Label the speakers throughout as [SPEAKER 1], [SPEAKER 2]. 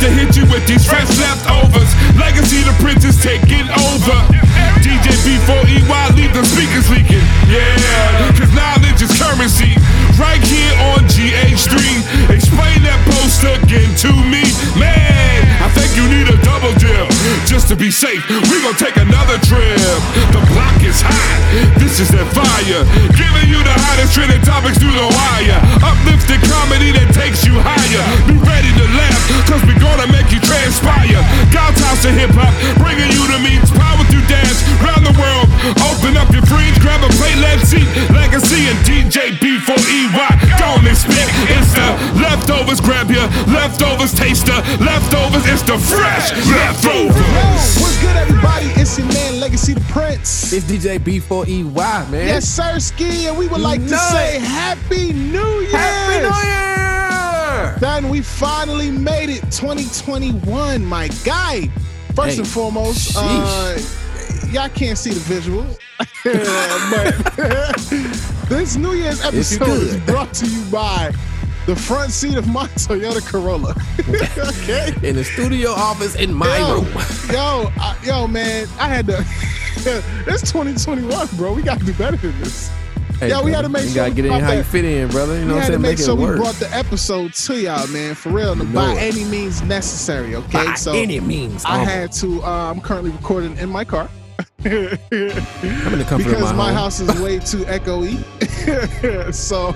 [SPEAKER 1] to hit you with these fresh leftovers. Legacy the Prince is taking over. DJ B4EY, leave the speakers leaking. Yeah, cause knowledge is currency. Right here on GH3. Explain that post again to me. Man, I think you need a double dip. Just to be safe, we gon' take another trip. The block is hot. This is that fire. Giving you the hottest trending topics through the wire. Uplifting comedy that takes you higher. Be ready to laugh, cause we gonna make you transpire. God's house of hip hop, bringing you the means. Power through dance, round the world. Open up your fridge, grab a plate, let's eat. Legacy and DJ B4EY. Don't expect it's the leftovers. Grab your leftovers, taster. Leftovers, it's the fresh leftovers.
[SPEAKER 2] Yo, what's good, everybody? It's your man, Legacy the Prince.
[SPEAKER 3] It's DJ B4EY, man.
[SPEAKER 2] Yes, sir, Ski, and we would like to say Happy New Year!
[SPEAKER 3] Happy New Year!
[SPEAKER 2] Then we finally made it, 2021, my guy. First
[SPEAKER 3] Hey,
[SPEAKER 2] and foremost, uh, y'all can't see the visual, but this New Year's episode is brought to you by the front seat of my Toyota Corolla. okay.
[SPEAKER 3] In the studio office in my
[SPEAKER 2] yo,
[SPEAKER 3] room.
[SPEAKER 2] Yo, I, yo, man, I had to. it's 2021, bro. We got to do better than this.
[SPEAKER 3] Hey,
[SPEAKER 2] Yeah, we
[SPEAKER 3] brother,
[SPEAKER 2] gotta make
[SPEAKER 3] You
[SPEAKER 2] sure
[SPEAKER 3] gotta get in how you fit in, brother. You know what I'm
[SPEAKER 2] to
[SPEAKER 3] saying?
[SPEAKER 2] make
[SPEAKER 3] Make
[SPEAKER 2] sure we brought the episode to y'all, man, for real,
[SPEAKER 3] You know
[SPEAKER 2] by
[SPEAKER 3] it.
[SPEAKER 2] any means necessary. Okay,
[SPEAKER 3] By
[SPEAKER 2] so
[SPEAKER 3] any means.
[SPEAKER 2] I had to. Uh, I'm currently recording in my car.
[SPEAKER 3] I'm in the comfort
[SPEAKER 2] because
[SPEAKER 3] of my,
[SPEAKER 2] my house is way too echoey. so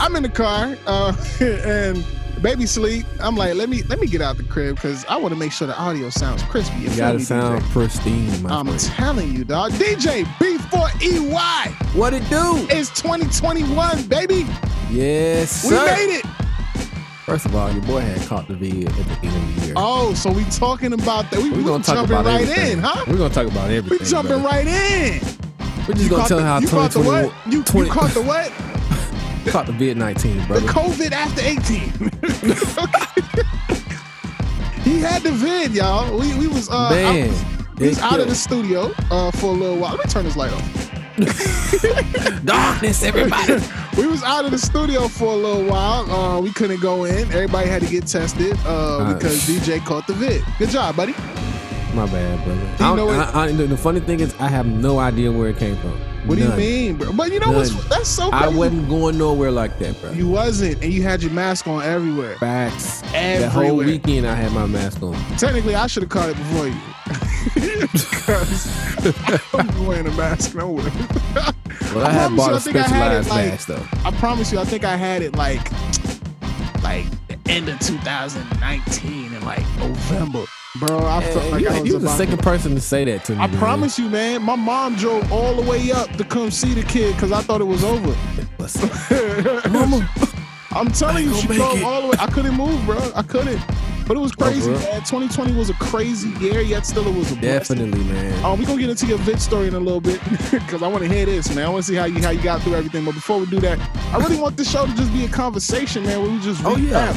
[SPEAKER 2] I'm in the car uh, and baby sleep. I'm like, let me let me get out the crib because I want to make sure the audio sounds crispy. You
[SPEAKER 3] You gotta
[SPEAKER 2] me,
[SPEAKER 3] sound
[SPEAKER 2] DJ?
[SPEAKER 3] pristine, my
[SPEAKER 2] I'm
[SPEAKER 3] friend.
[SPEAKER 2] telling you, dog. DJ B4EY.
[SPEAKER 3] What it do?
[SPEAKER 2] It's 2021, baby.
[SPEAKER 3] Yes,
[SPEAKER 2] We
[SPEAKER 3] sir.
[SPEAKER 2] made it.
[SPEAKER 3] First of all, your boy had caught the vid at the end of the year.
[SPEAKER 2] Oh, so we talking about that. We,
[SPEAKER 3] We're
[SPEAKER 2] we
[SPEAKER 3] gonna talk
[SPEAKER 2] jumping
[SPEAKER 3] about
[SPEAKER 2] right
[SPEAKER 3] everything.
[SPEAKER 2] in, huh?
[SPEAKER 3] We're gonna talk about everything.
[SPEAKER 2] We jumping
[SPEAKER 3] brother.
[SPEAKER 2] right in.
[SPEAKER 3] We're just
[SPEAKER 2] You
[SPEAKER 3] gonna tell
[SPEAKER 2] the,
[SPEAKER 3] how
[SPEAKER 2] you caught the
[SPEAKER 3] 2021
[SPEAKER 2] what? You,
[SPEAKER 3] 20
[SPEAKER 2] you caught the what?
[SPEAKER 3] caught the vid 19,
[SPEAKER 2] The. COVID after 18. he had the vid, y'all. We we was uh
[SPEAKER 3] Man,
[SPEAKER 2] out, we was
[SPEAKER 3] it
[SPEAKER 2] out of the studio uh for a little while. Let me turn this light off.
[SPEAKER 3] Darkness, everybody.
[SPEAKER 2] We was out of the studio for a little while. Uh, we couldn't go in. Everybody had to get tested uh, because DJ caught the vid. Good job, buddy.
[SPEAKER 3] My bad, brother.
[SPEAKER 2] You
[SPEAKER 3] I
[SPEAKER 2] know what-
[SPEAKER 3] I, I, the funny thing is, I have no idea where it came from.
[SPEAKER 2] What do you
[SPEAKER 3] None.
[SPEAKER 2] mean, bro? But you know what's
[SPEAKER 3] None.
[SPEAKER 2] that's so funny.
[SPEAKER 3] I
[SPEAKER 2] crazy.
[SPEAKER 3] wasn't going nowhere like that, bro.
[SPEAKER 2] You wasn't, and you had your mask on everywhere.
[SPEAKER 3] Facts. That whole
[SPEAKER 2] Everywhere.
[SPEAKER 3] weekend, I had my mask on.
[SPEAKER 2] Technically, I should have caught it before you. because I'm wearing a mask nowhere.
[SPEAKER 3] Well, I,
[SPEAKER 2] I
[SPEAKER 3] had
[SPEAKER 2] promise
[SPEAKER 3] bought
[SPEAKER 2] you,
[SPEAKER 3] a
[SPEAKER 2] I think I had it,
[SPEAKER 3] specialized
[SPEAKER 2] like-
[SPEAKER 3] though.
[SPEAKER 2] I promise you, I think I had it like, like the end of 2019 in like November, bro. I felt
[SPEAKER 3] Hey,
[SPEAKER 2] like
[SPEAKER 3] you,
[SPEAKER 2] I was
[SPEAKER 3] you the second
[SPEAKER 2] to.
[SPEAKER 3] person to say that to me.
[SPEAKER 2] I
[SPEAKER 3] man.
[SPEAKER 2] promise you, man. My mom drove all the way up to come see the kid because I thought it was over.
[SPEAKER 3] Mama.
[SPEAKER 2] I'm telling you, she drove all the way. I couldn't move, bro. I couldn't. But it was crazy,
[SPEAKER 3] bro.
[SPEAKER 2] man. 2020 was a crazy year, yet still it was a blessing.
[SPEAKER 3] Definitely, man.
[SPEAKER 2] Um, we gonna get into your vid story in a little bit because I want to hear this, man. I want to see how you how you got through everything. But before we do that, I really want this show to just be a conversation, man. Where we just
[SPEAKER 3] Oh,
[SPEAKER 2] recap,
[SPEAKER 3] yeah.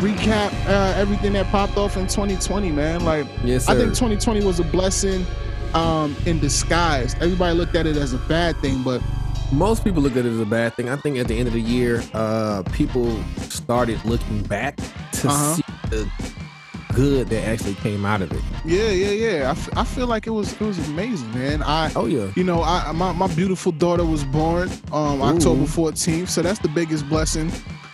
[SPEAKER 2] recap uh, everything that popped off in 2020, man. Like
[SPEAKER 3] Yes,
[SPEAKER 2] I think 2020 was a blessing um, in disguise. Everybody looked at it as a bad thing, but
[SPEAKER 3] Most people look at it as a bad thing. I think at the end of the year, uh, people started looking back to
[SPEAKER 2] Uh-huh.
[SPEAKER 3] see the good that actually came out of it.
[SPEAKER 2] yeah, yeah, yeah. I, f- I feel like it was it was amazing, man. I
[SPEAKER 3] Oh yeah.
[SPEAKER 2] You know, I my, my beautiful daughter was born um
[SPEAKER 3] Ooh.
[SPEAKER 2] October 14th, so that's the biggest blessing.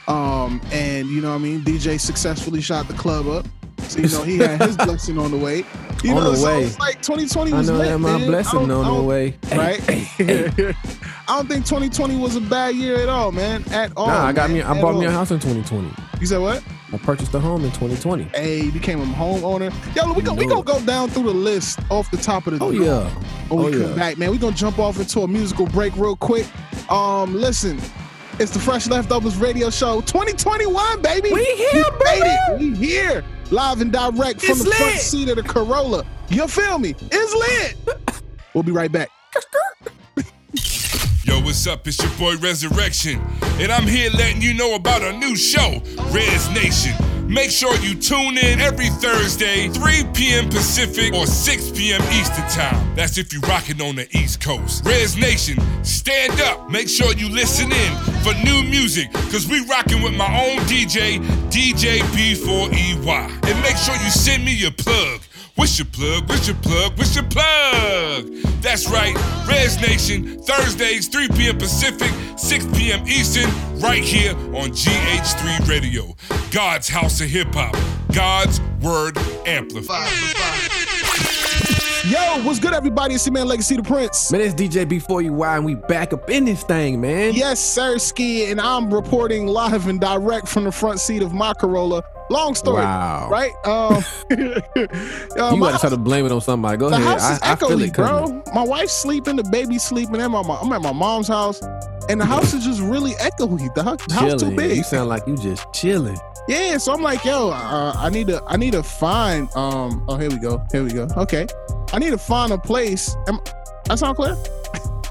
[SPEAKER 2] Um, and you know what I mean, DJ successfully shot the club up. So you know he had his blessing on the way. You
[SPEAKER 3] On
[SPEAKER 2] know,
[SPEAKER 3] the
[SPEAKER 2] so
[SPEAKER 3] way.
[SPEAKER 2] it's like 2020 was I
[SPEAKER 3] know
[SPEAKER 2] lit,
[SPEAKER 3] that my
[SPEAKER 2] man.
[SPEAKER 3] Blessing on the way.
[SPEAKER 2] Right?
[SPEAKER 3] hey, hey.
[SPEAKER 2] I don't think 2020 was a bad year at all, man. At all.
[SPEAKER 3] nah, I got
[SPEAKER 2] man,
[SPEAKER 3] me. I
[SPEAKER 2] at
[SPEAKER 3] bought me a house in 2020.
[SPEAKER 2] You said what?
[SPEAKER 3] I purchased a home in 2020.
[SPEAKER 2] Hey, became a homeowner. Yo, we gonna we gonna go down through the list off the top of the
[SPEAKER 3] Oh
[SPEAKER 2] dome.
[SPEAKER 3] yeah.
[SPEAKER 2] when we
[SPEAKER 3] Oh,
[SPEAKER 2] come back, man. We're gonna jump off into a musical break real quick. Um, listen, it's the Fresh Leftovers Radio Show 2021, baby.
[SPEAKER 3] We here,
[SPEAKER 2] made
[SPEAKER 3] baby.
[SPEAKER 2] it. We here, live and direct from
[SPEAKER 3] It's
[SPEAKER 2] the front seat of the Corolla. You feel me? It's lit. we'll be right back.
[SPEAKER 1] Yo, what's up? It's your boy Resurrection, and I'm here letting you know about a new show, Res Nation. Make sure you tune in every Thursday, 3 p.m. Pacific or 6 p.m. Eastern Time. That's if you're rocking on the East Coast. Res Nation, stand up. Make sure you listen in. for new music, cause we rocking with my own DJ, DJ B4EY. And make sure you send me your plug. What's your plug? What's your plug? What's your plug? That's right, Res Nation, Thursdays, 3 p.m. Pacific, 6 p.m. Eastern, right here on GH3 Radio. God's House of Hip Hop, God's Word Amplified.
[SPEAKER 2] Yo, what's good, everybody? It's your man Legacy the Prince.
[SPEAKER 3] Man, it's DJ B4EY, and we back up in this thing, man.
[SPEAKER 2] Yes, sir, Ski, and I'm reporting live and direct from the front seat of my Corolla. Long story,
[SPEAKER 3] Wow.
[SPEAKER 2] right? Um, uh,
[SPEAKER 3] You
[SPEAKER 2] my
[SPEAKER 3] gotta try to blame it on somebody. Go ahead.
[SPEAKER 2] is
[SPEAKER 3] I, I feel it coming.
[SPEAKER 2] bro. My wife's sleeping, the baby's sleeping, and my I'm at my mom's house, and the house is just really echoey. The, house too big.
[SPEAKER 3] You sound like you just chilling.
[SPEAKER 2] Yeah, so I'm like, yo, uh, I need to, I need to find. Um, oh, here we go, here we go. Okay, I need to find a place. Am, that sound clear?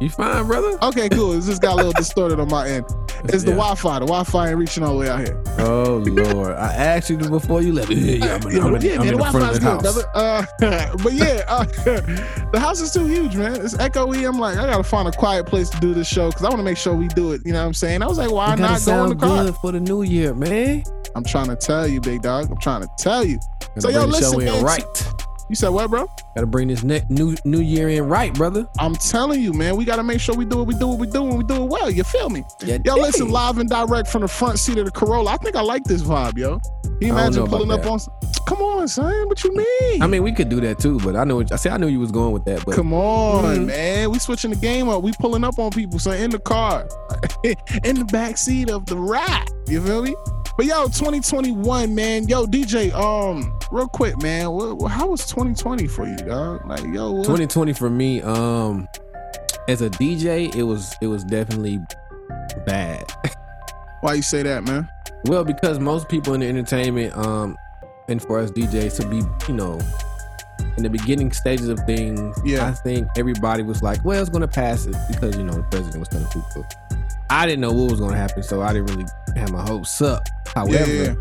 [SPEAKER 3] You fine, brother?
[SPEAKER 2] Okay, cool. It's just got a little distorted on my end. It's the
[SPEAKER 3] Yeah.
[SPEAKER 2] Wi-Fi. The Wi-Fi ain't reaching all the way out here.
[SPEAKER 3] Oh Lord, I asked you before you left. Yeah, yeah, I'm, in-
[SPEAKER 2] Yeah,
[SPEAKER 3] I'm
[SPEAKER 2] yeah,
[SPEAKER 3] I'm
[SPEAKER 2] man, the Wi-Fi's
[SPEAKER 3] of
[SPEAKER 2] good, brother. Uh, but yeah, uh, the house is too huge, man. It's echoey. I'm like, I gotta find a quiet place to do this show because I want to make sure we do it. You know what I'm saying? I was like, why not go in the car?
[SPEAKER 3] good for the new year, man.
[SPEAKER 2] I'm trying to tell you, big dog. I'm trying to tell you. So, yo, listen, man,
[SPEAKER 3] right.
[SPEAKER 2] You said what, bro?
[SPEAKER 3] Gotta bring this ne- new new year in right, brother.
[SPEAKER 2] I'm telling you, man. We gotta make sure we do what we do, what we do, and we do it well. You feel me?
[SPEAKER 3] Yeah,
[SPEAKER 2] Yo,
[SPEAKER 3] dang.
[SPEAKER 2] listen, live and direct from the front seat of the Corolla. I think I like this vibe, yo. Can you imagine pulling up
[SPEAKER 3] that.
[SPEAKER 2] on? Come on, son. What you mean?
[SPEAKER 3] I mean, we could do that too, but I know. What, I see. I knew you was going with that, but
[SPEAKER 2] Come on,
[SPEAKER 3] Mhm.
[SPEAKER 2] man. We switching the game up. We pulling up on people. So in the car, in the back seat of the ride. You feel me? But yo, 2021, man. Yo, DJ, um, real quick, man. What, how was 2020 for you, dog? Like, yo, what,
[SPEAKER 3] 2020 for me, um, as a DJ, it was it was definitely bad.
[SPEAKER 2] why you say that, man?
[SPEAKER 3] Well, because most people in the entertainment, um, and for us DJs to be, you know, in the beginning stages of things,
[SPEAKER 2] Yeah.
[SPEAKER 3] I think everybody was like, well, it's gonna pass it because you know the president was gonna do it. I didn't know what was gonna happen, so I didn't really have my hopes up. However,
[SPEAKER 2] yeah.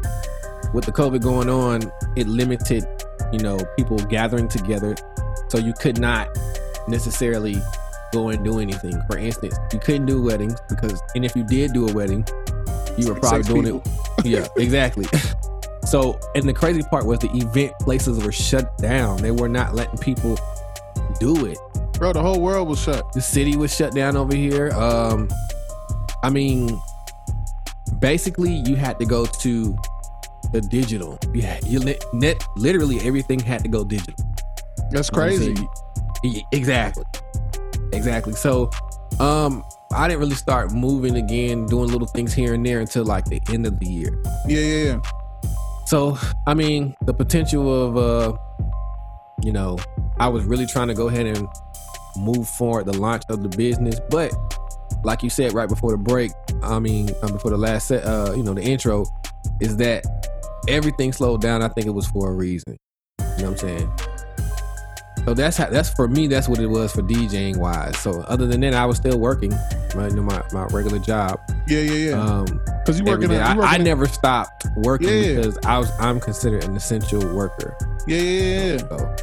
[SPEAKER 3] with the COVID going on, it limited, you know, people gathering together, so you could not necessarily go and do anything. For instance, you couldn't do weddings because, and if you did do a wedding, you were probably
[SPEAKER 2] six
[SPEAKER 3] doing
[SPEAKER 2] people.
[SPEAKER 3] it. Yeah, exactly. so, and the crazy part was the event places were shut down. They were not letting people do it.
[SPEAKER 2] Bro, the whole world was shut.
[SPEAKER 3] The city was shut down over here. Um, I mean, basically, you had to go to the digital. Yeah, you li- net literally everything had to go digital.
[SPEAKER 2] That's
[SPEAKER 3] You know
[SPEAKER 2] crazy.
[SPEAKER 3] Exactly. Exactly. So, um, I didn't really start moving again, doing little things here and there until like the end of the year.
[SPEAKER 2] Yeah, yeah, yeah.
[SPEAKER 3] So, I mean, the potential of, uh, you know, I was really trying to go ahead and move forward the launch of the business, but like you said right before the break, I mean, um, before the last set, uh, you know, the intro, is that everything slowed down. I think it was for a reason. You know what I'm saying? So that's how that's for me. That's what it was for DJing wise. So other than that, I was still working, right? You know, my my regular job.
[SPEAKER 2] Yeah, yeah, yeah.
[SPEAKER 3] Um,
[SPEAKER 2] Because you working at,
[SPEAKER 3] I,
[SPEAKER 2] you working
[SPEAKER 3] I
[SPEAKER 2] at-
[SPEAKER 3] never stopped working
[SPEAKER 2] Yeah.
[SPEAKER 3] because I was I'm considered an essential worker.
[SPEAKER 2] Yeah, yeah, yeah, yeah.
[SPEAKER 3] So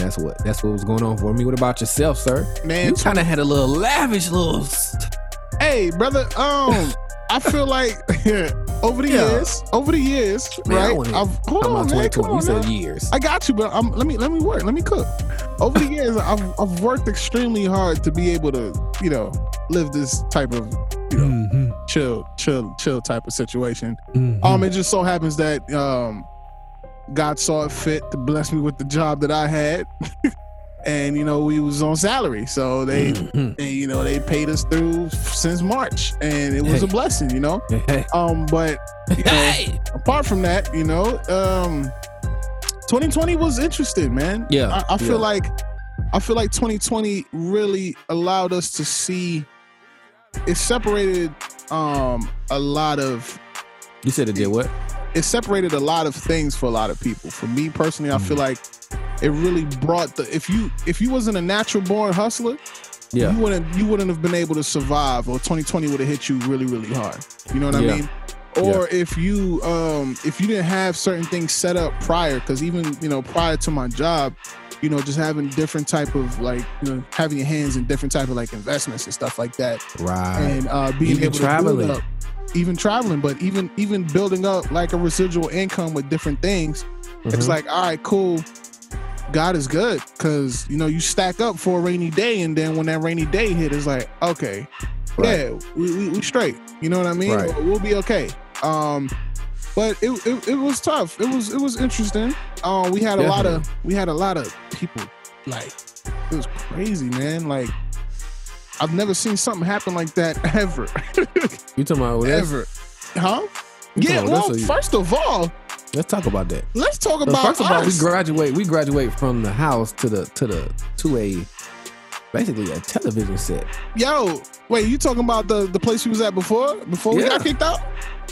[SPEAKER 3] that's what that's what was going on for me. What about yourself, sir?
[SPEAKER 2] Man,
[SPEAKER 3] you kind of had a little lavish little. St-
[SPEAKER 2] Hey, brother. Um, I feel like over the
[SPEAKER 3] Yeah.
[SPEAKER 2] years, over the years,
[SPEAKER 3] Man,
[SPEAKER 2] right? I've, hold
[SPEAKER 3] I'm
[SPEAKER 2] on, man.
[SPEAKER 3] 2020.
[SPEAKER 2] Come on,
[SPEAKER 3] You said years.
[SPEAKER 2] I got you, but I'm, let me let me work. Let me cook. Over the years, I've I've worked extremely hard to be able to, you know, live this type of, you know,
[SPEAKER 3] Mhm,
[SPEAKER 2] chill, chill, chill type of situation.
[SPEAKER 3] mhm.
[SPEAKER 2] Um, it just so happens that um, God saw it fit to bless me with the job that I had, and you know, we was on salary, so they.
[SPEAKER 3] Mhm.
[SPEAKER 2] and you know they paid us through since March, and it was a blessing, you know.
[SPEAKER 3] Hey,
[SPEAKER 2] Um, but you know,
[SPEAKER 3] hey.
[SPEAKER 2] apart from that, you know, um, 2020 was interesting, man.
[SPEAKER 3] Yeah,
[SPEAKER 2] I, I feel
[SPEAKER 3] yeah.
[SPEAKER 2] like I feel like 2020 really allowed us to see. It separated um a lot of
[SPEAKER 3] You said it did what?
[SPEAKER 2] It separated a lot of things for a lot of people. For me personally, I feel
[SPEAKER 3] Mm.
[SPEAKER 2] like it really brought the if you if you wasn't a natural born hustler,
[SPEAKER 3] Yeah.
[SPEAKER 2] you wouldn't you wouldn't have been able to survive or 2020 would have hit you really really hard you know what
[SPEAKER 3] Yeah.
[SPEAKER 2] i mean or if you um if you didn't have certain things set up prior because even you know prior to my job you know, just having different type of like, you know, having your hands in different type of like investments and stuff like that,
[SPEAKER 3] Right.
[SPEAKER 2] and uh, being
[SPEAKER 3] Even
[SPEAKER 2] able
[SPEAKER 3] traveling.
[SPEAKER 2] to build up, even traveling, but even even building up like a residual income with different things. It's
[SPEAKER 3] Mhm.
[SPEAKER 2] like, all right, cool. God is good because you know you stack up for a rainy day, and then when that rainy day hit, it's like, okay,
[SPEAKER 3] Right.
[SPEAKER 2] yeah, we, we, we straight. You know what I mean?
[SPEAKER 3] Right.
[SPEAKER 2] We'll be okay. Um, but it, it it was tough. It was it was interesting. Um, we had a lot of we had a lot of people like it was crazy, man. Like I've never seen something happen like that ever,
[SPEAKER 3] You talking about
[SPEAKER 2] ever, huh?
[SPEAKER 3] You
[SPEAKER 2] Yeah. Well,
[SPEAKER 3] you-
[SPEAKER 2] first of all,
[SPEAKER 3] Let's talk about that.
[SPEAKER 2] let's talk about
[SPEAKER 3] first of all, we graduate. We graduate from the house to the to the to a basically a television set.
[SPEAKER 2] Yo, wait, you talking about the the place we was at before? Before we
[SPEAKER 3] Yeah.
[SPEAKER 2] got kicked out?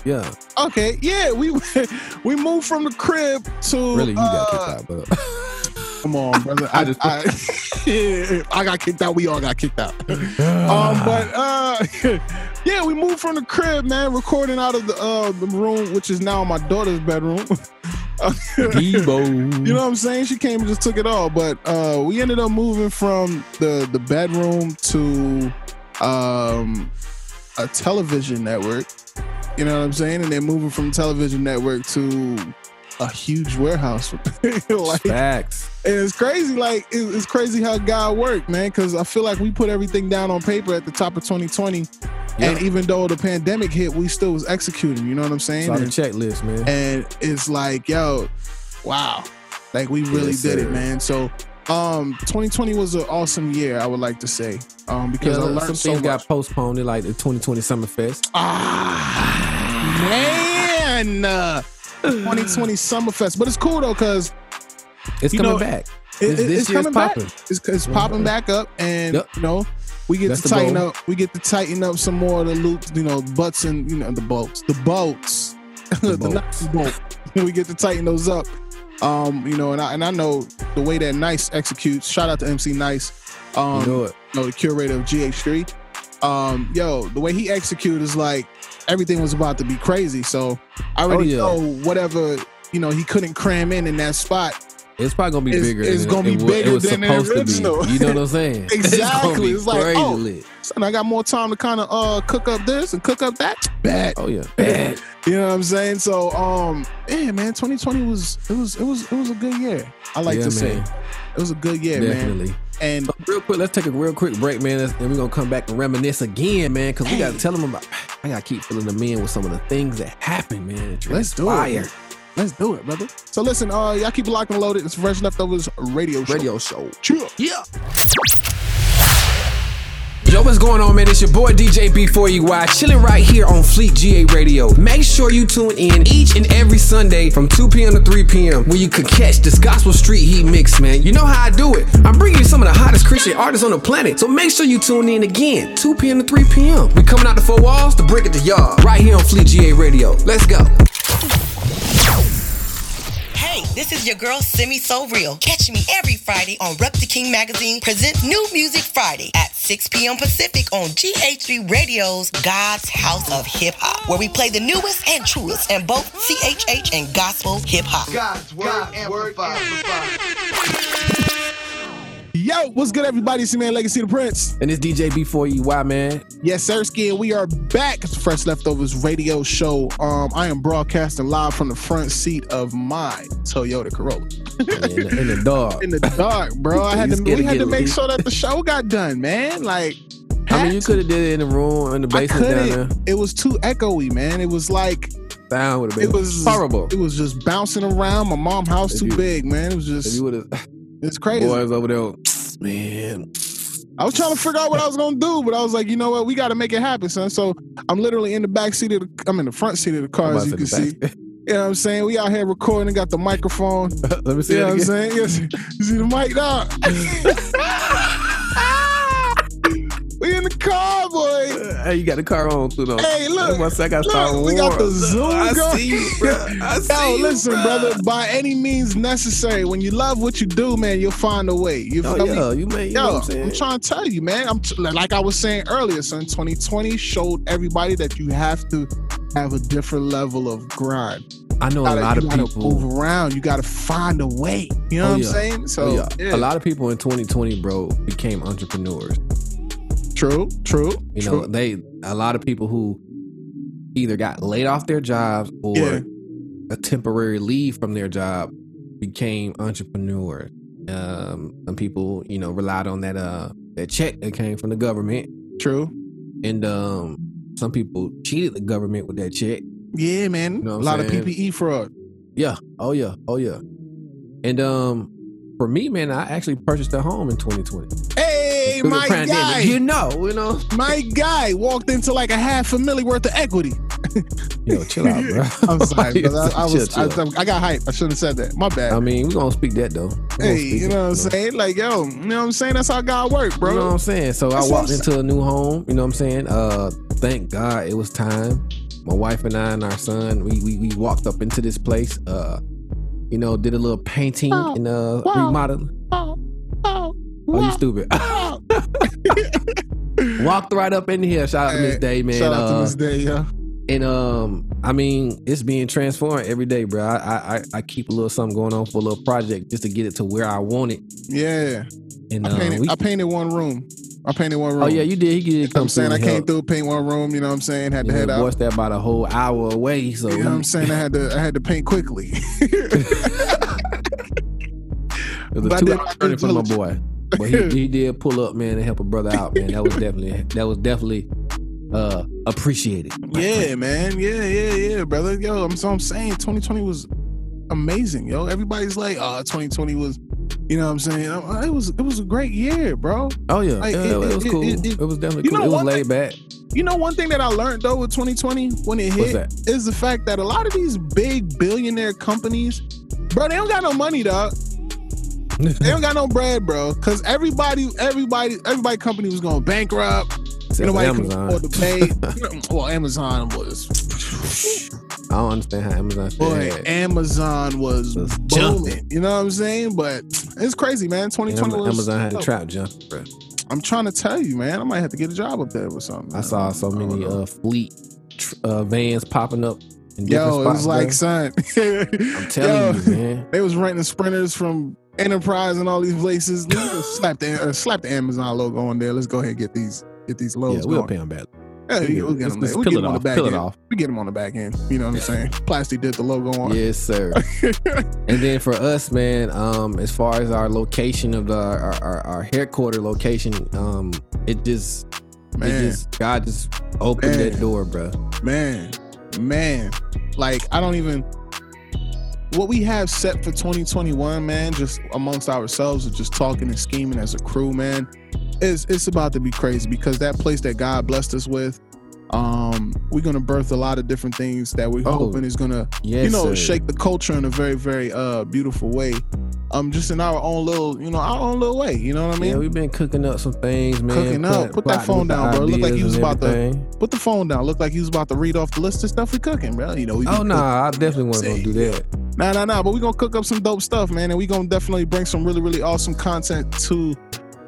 [SPEAKER 3] Yeah,
[SPEAKER 2] Okay, yeah, we we moved from the crib to
[SPEAKER 3] really, you got
[SPEAKER 2] uh,
[SPEAKER 3] kicked out, but
[SPEAKER 2] Come on, brother. I,
[SPEAKER 3] just-
[SPEAKER 2] I, I got kicked out. We all got kicked out. Um, but uh, yeah, we moved from the crib, man. Recording out of the uh the room, which is now my daughter's bedroom.
[SPEAKER 3] Debo.
[SPEAKER 2] You know what I'm saying? She came and just took it all. But uh, we ended up moving from the the bedroom to um, a television network. You know what I'm saying? And then moving from television network to a huge warehouse. like,
[SPEAKER 3] facts.
[SPEAKER 2] and it's crazy. Like it's crazy how God worked, man. Because I feel like we put everything down on paper at the top of 2020, and even though the pandemic hit, we still was executing. You know what I'm saying?
[SPEAKER 3] It's on the checklist, man.
[SPEAKER 2] and it's like, yo, wow, like we really
[SPEAKER 3] Yes,
[SPEAKER 2] did
[SPEAKER 3] sir.
[SPEAKER 2] it, man. So, um, 2020 was an awesome year, I would like to say, um, because
[SPEAKER 3] Yeah,
[SPEAKER 2] I
[SPEAKER 3] some
[SPEAKER 2] learned so
[SPEAKER 3] things
[SPEAKER 2] much.
[SPEAKER 3] got postponed, like the 2020 Summer Fest.
[SPEAKER 2] ah, man, uh, 2020 Summerfest, but it's cool though, cause
[SPEAKER 3] It's coming
[SPEAKER 2] know,
[SPEAKER 3] back.
[SPEAKER 2] it, it- it's coming back.
[SPEAKER 3] popping.
[SPEAKER 2] It's, it's popping back up, and
[SPEAKER 3] Yep.
[SPEAKER 2] you know. We get
[SPEAKER 3] That's
[SPEAKER 2] to tighten up. We get to tighten up some more of the loops, you know, butts and you know the bolts, the bolts, the,
[SPEAKER 3] boats.
[SPEAKER 2] nice boat. we get to tighten those up. Um, you know, and I and I know the way that Nice executes. Shout out to MC Nice, um,
[SPEAKER 3] you know it.
[SPEAKER 2] you know, the curator of GH3. Um, yo, the way he executed is like everything was about to be crazy. So I already
[SPEAKER 3] Oh, yeah.
[SPEAKER 2] know whatever you know he couldn't cram in in that spot.
[SPEAKER 3] It's probably gonna be
[SPEAKER 2] It's-
[SPEAKER 3] bigger.
[SPEAKER 2] it's gonna
[SPEAKER 3] it,
[SPEAKER 2] be bigger
[SPEAKER 3] it was
[SPEAKER 2] than the
[SPEAKER 3] supposed
[SPEAKER 2] original.
[SPEAKER 3] to be. You know what I'm saying?
[SPEAKER 2] Exactly.
[SPEAKER 3] It's,
[SPEAKER 2] It's like,
[SPEAKER 3] crazy
[SPEAKER 2] oh.
[SPEAKER 3] lit.
[SPEAKER 2] And I got more time to kind of uh cook up this and cook up that. Bad.
[SPEAKER 3] Oh yeah, bad.
[SPEAKER 2] You know what I'm saying? So um yeah, man, 2020 was it was it was it was a good year. I like
[SPEAKER 3] Yeah,
[SPEAKER 2] to say. It was a good year, man. And
[SPEAKER 3] But real quick, let's take a real quick break, man. Then we're gonna come back and reminisce again, man. Cause we gotta tell them about. I gotta keep filling them in with some of the things that happened, man.
[SPEAKER 2] let's do it. Let's do it, brother. So listen, uh y'all keep it locked and loaded. It's Fresh Leftovers Radio Show.
[SPEAKER 3] Radio show.
[SPEAKER 2] Chill.
[SPEAKER 3] Yeah. Yo, what's going on, man? It's your boy DJ B4EY, chilling right here on Fleet GA Radio. Make sure you tune in each and every Sunday from 2 p.m. to 3 p.m. where you could catch this Gospel Street Heat mix, man. You know how I do it. I'm bringing you some of the hottest Christian artists on the planet, so make sure you tune in again, 2 p.m. to 3 p.m. We coming out the four walls to break it to y'all, right here on Fleet GA Radio. Let's go.
[SPEAKER 4] Hey, this is your girl Simi So Real. Catch me every Friday on Rep the King Magazine present New Music Friday at 6 p.m. Pacific on GH3 Radio's God's House of Hip Hop, where we play the newest and truest in both CHH and gospel hip hop.
[SPEAKER 5] God's word, amplified.
[SPEAKER 2] Yo, what's good, everybody? It's your man Legacy the Prince.
[SPEAKER 3] And it's DJ B4EY, man.
[SPEAKER 2] Yes, Sirski, and we are back. It's the Fresh Leftovers Radio Show. Um, I am broadcasting live from the front seat of my Toyota Corolla.
[SPEAKER 3] In the, in the dog.
[SPEAKER 2] In the dark, bro. I had to we had to make sure that the show got done, man. Like
[SPEAKER 3] I mean, you could have did it in the room, in the basement down there.
[SPEAKER 2] It was too echoey, man. It was like
[SPEAKER 3] Down would have been
[SPEAKER 2] it was
[SPEAKER 3] horrible.
[SPEAKER 2] It was just bouncing around. My mom house
[SPEAKER 3] If
[SPEAKER 2] too
[SPEAKER 3] you-
[SPEAKER 2] big, man. It was just
[SPEAKER 3] have,
[SPEAKER 2] it's crazy.
[SPEAKER 3] boys over there, man.
[SPEAKER 2] I was trying to figure out what I was gonna do, but I was like, you know what, we got to make it happen, son. So I'm literally in the back seat of the, I'm in the front seat of the car, as you can see. You know what I'm saying? We out here recording, got the microphone.
[SPEAKER 3] Let me see
[SPEAKER 2] You know what I'm saying? You see the mic dog? we in the car, boy.
[SPEAKER 3] Hey, you got the car on too, though.
[SPEAKER 2] Hey, look,
[SPEAKER 3] One sec, I start
[SPEAKER 2] look, we got the. Zoom
[SPEAKER 3] I
[SPEAKER 2] going.
[SPEAKER 3] see you, bro. I see
[SPEAKER 2] Yo,
[SPEAKER 3] you,
[SPEAKER 2] listen,
[SPEAKER 3] bro.
[SPEAKER 2] brother. By any means necessary, when you love what you do, man, you'll find a way. You
[SPEAKER 3] Oh
[SPEAKER 2] feel me?
[SPEAKER 3] you may. You know
[SPEAKER 2] Yo,
[SPEAKER 3] what I'm
[SPEAKER 2] I'm, trying to tell you, man. I'm t- like I was saying earlier, son. 2020 showed everybody that you have to have a different level of grind.
[SPEAKER 3] I know
[SPEAKER 2] gotta-
[SPEAKER 3] a lot
[SPEAKER 2] you
[SPEAKER 3] of people.
[SPEAKER 2] move around. You got to find a way. You know
[SPEAKER 3] Oh,
[SPEAKER 2] what I'm
[SPEAKER 3] yeah.
[SPEAKER 2] saying? Oh, so
[SPEAKER 3] Oh, yeah.
[SPEAKER 2] yeah.
[SPEAKER 3] A lot of people in 2020, bro, became entrepreneurs.
[SPEAKER 2] True, true,
[SPEAKER 3] You
[SPEAKER 2] true.
[SPEAKER 3] know, they a lot of people who either got laid off their jobs or
[SPEAKER 2] Yeah.
[SPEAKER 3] a temporary leave from their job became entrepreneurs. Um, some people, you know, relied on that uh that check that came from the government,
[SPEAKER 2] true.
[SPEAKER 3] and um, some people cheated the government with that check.
[SPEAKER 2] Yeah, man.
[SPEAKER 3] You know
[SPEAKER 2] a lot
[SPEAKER 3] I'm
[SPEAKER 2] of
[SPEAKER 3] saying?
[SPEAKER 2] PPE fraud.
[SPEAKER 3] Yeah. Oh yeah. Oh yeah. And um, for me, man, I actually purchased a home in 2020.
[SPEAKER 2] Hey,
[SPEAKER 3] Through
[SPEAKER 2] my
[SPEAKER 3] pandemic.
[SPEAKER 2] guy.
[SPEAKER 3] You know, you know.
[SPEAKER 2] my guy walked into like a half a milli worth of equity.
[SPEAKER 3] Yo, chill out, bro.
[SPEAKER 2] I'm sorry, but I, I was
[SPEAKER 3] Chill, chill.
[SPEAKER 2] I, I got hype. I shouldn't have said that. My bad.
[SPEAKER 3] I mean, we're gonna speak that though. We
[SPEAKER 2] hey, you
[SPEAKER 3] it,
[SPEAKER 2] know what I'm saying? Like, yo, you know what I'm saying? That's how God work, bro.
[SPEAKER 3] You know what I'm saying? So
[SPEAKER 2] That's
[SPEAKER 3] I walked into a new home. You know what I'm saying? Uh, thank God it was time. My wife and I and our son, we we, we walked up into this place. Uh, you know, did a little painting
[SPEAKER 2] Wow.
[SPEAKER 3] and uh
[SPEAKER 2] Wow.
[SPEAKER 3] remodeling.
[SPEAKER 2] oh, oh,
[SPEAKER 3] Oh, you stupid. walked right up in here. Shout out to Miss Day, man.
[SPEAKER 2] Shout out to
[SPEAKER 3] Uh,
[SPEAKER 2] Miss Day, yo.
[SPEAKER 3] And um, I mean, it's being transformed every day, bro. I, I I- keep a little something going on for a little project just to get it to where I want it.
[SPEAKER 2] Yeah.
[SPEAKER 3] And
[SPEAKER 2] I
[SPEAKER 3] um,
[SPEAKER 2] painted,
[SPEAKER 3] we,
[SPEAKER 2] I painted one room. I painted one room.
[SPEAKER 3] oh yeah, you did. He did come
[SPEAKER 2] I'm saying I came
[SPEAKER 3] help.
[SPEAKER 2] through, paint one room. You know what I'm saying? Had to head out.
[SPEAKER 3] voice that about a whole hour away. So
[SPEAKER 2] You know what I'm saying? I had to, I had to paint quickly.
[SPEAKER 3] It was a
[SPEAKER 2] two-hour
[SPEAKER 3] journey for my boy. But he, he did pull up, man, and help a brother out, man. That was definitely that was definitely uh appreciated.
[SPEAKER 2] yeah, man. Yeah, yeah, yeah, brother. Yo, I'm so I'm saying 2020 was amazing, yo. Everybody's like, oh, 2020 was, you know what I'm saying? Uh, It was it was a great year, bro.
[SPEAKER 3] Oh yeah,
[SPEAKER 2] Like,
[SPEAKER 3] yeah,
[SPEAKER 2] it-
[SPEAKER 3] it, was cool.
[SPEAKER 2] it-
[SPEAKER 3] It,
[SPEAKER 2] it-
[SPEAKER 3] was definitely cool.
[SPEAKER 2] know
[SPEAKER 3] It was laid back.
[SPEAKER 2] You know, one thing that I learned though with 2020 when it hit is the fact that a lot of these big billionaire companies, bro, they don't got no money, dog. They don't got no bread, bro. Cause everybody, everybody, everybody company was going bankrupt. Nobody could
[SPEAKER 3] Amazon.
[SPEAKER 2] afford to pay. well, Amazon was
[SPEAKER 3] I don't understand how Amazon
[SPEAKER 2] boy,
[SPEAKER 3] had.
[SPEAKER 2] Amazon was
[SPEAKER 3] Was
[SPEAKER 2] booming.
[SPEAKER 3] jumping.
[SPEAKER 2] You know what I'm saying? But it's crazy, man. 2020
[SPEAKER 3] Am-
[SPEAKER 2] was
[SPEAKER 3] Amazon had a trap jump, bro.
[SPEAKER 2] I'm trying to tell you, man. I might have to get a job up there or something.
[SPEAKER 3] I saw so many uh fleet tr- uh, vans popping up
[SPEAKER 2] Yo, it
[SPEAKER 3] spots.
[SPEAKER 2] was like,
[SPEAKER 3] bro.
[SPEAKER 2] son.
[SPEAKER 3] I'm telling you, man.
[SPEAKER 2] They was renting sprinters from Enterprise and all these places. Slap the uh, slap the Amazon logo on there. Let's go ahead and get these get these logos.
[SPEAKER 3] Yeah, we'll
[SPEAKER 2] going.
[SPEAKER 3] pay them back.
[SPEAKER 2] Yeah, we-
[SPEAKER 3] Yeah,
[SPEAKER 2] we'll get them,
[SPEAKER 3] let's
[SPEAKER 2] we
[SPEAKER 3] peel
[SPEAKER 2] get
[SPEAKER 3] it
[SPEAKER 2] them on the
[SPEAKER 3] off,
[SPEAKER 2] back
[SPEAKER 3] peel it
[SPEAKER 2] end.
[SPEAKER 3] off.
[SPEAKER 2] We get them on the back end. You know what I'm saying? Plastic did the logo on.
[SPEAKER 3] Yes, sir. and then for us, man, um, as far as our location of the our, our, our headquarter location, um, it just it
[SPEAKER 2] Man.
[SPEAKER 3] just God just opened
[SPEAKER 2] Man.
[SPEAKER 3] that door, bro.
[SPEAKER 2] man, man. Like I don't even what we have set for 2021, man, just amongst ourselves just talking and scheming as a crew, man, is it's about to be crazy because that place that God blessed us with, um, we're gonna birth a lot of different things that we're
[SPEAKER 3] Oh,
[SPEAKER 2] hoping is gonna,
[SPEAKER 3] Yes,
[SPEAKER 2] you know,
[SPEAKER 3] sir.
[SPEAKER 2] shake the culture in a very, very uh beautiful way. Um, just in our own little, you know, our own little way. You know what I mean?
[SPEAKER 3] yeah, we've been cooking up some things, man.
[SPEAKER 2] Cooking up. Put that phone down, bro. It looked like you was about to- Put the phone down. Look like he was about to read off the list of stuff we cooking, bro. You know, we
[SPEAKER 3] Oh no, nah, I definitely wasn't gonna do that.
[SPEAKER 2] Nah, nah, nah. But we're gonna cook up some dope stuff, man, and we're gonna definitely bring some really, really awesome content to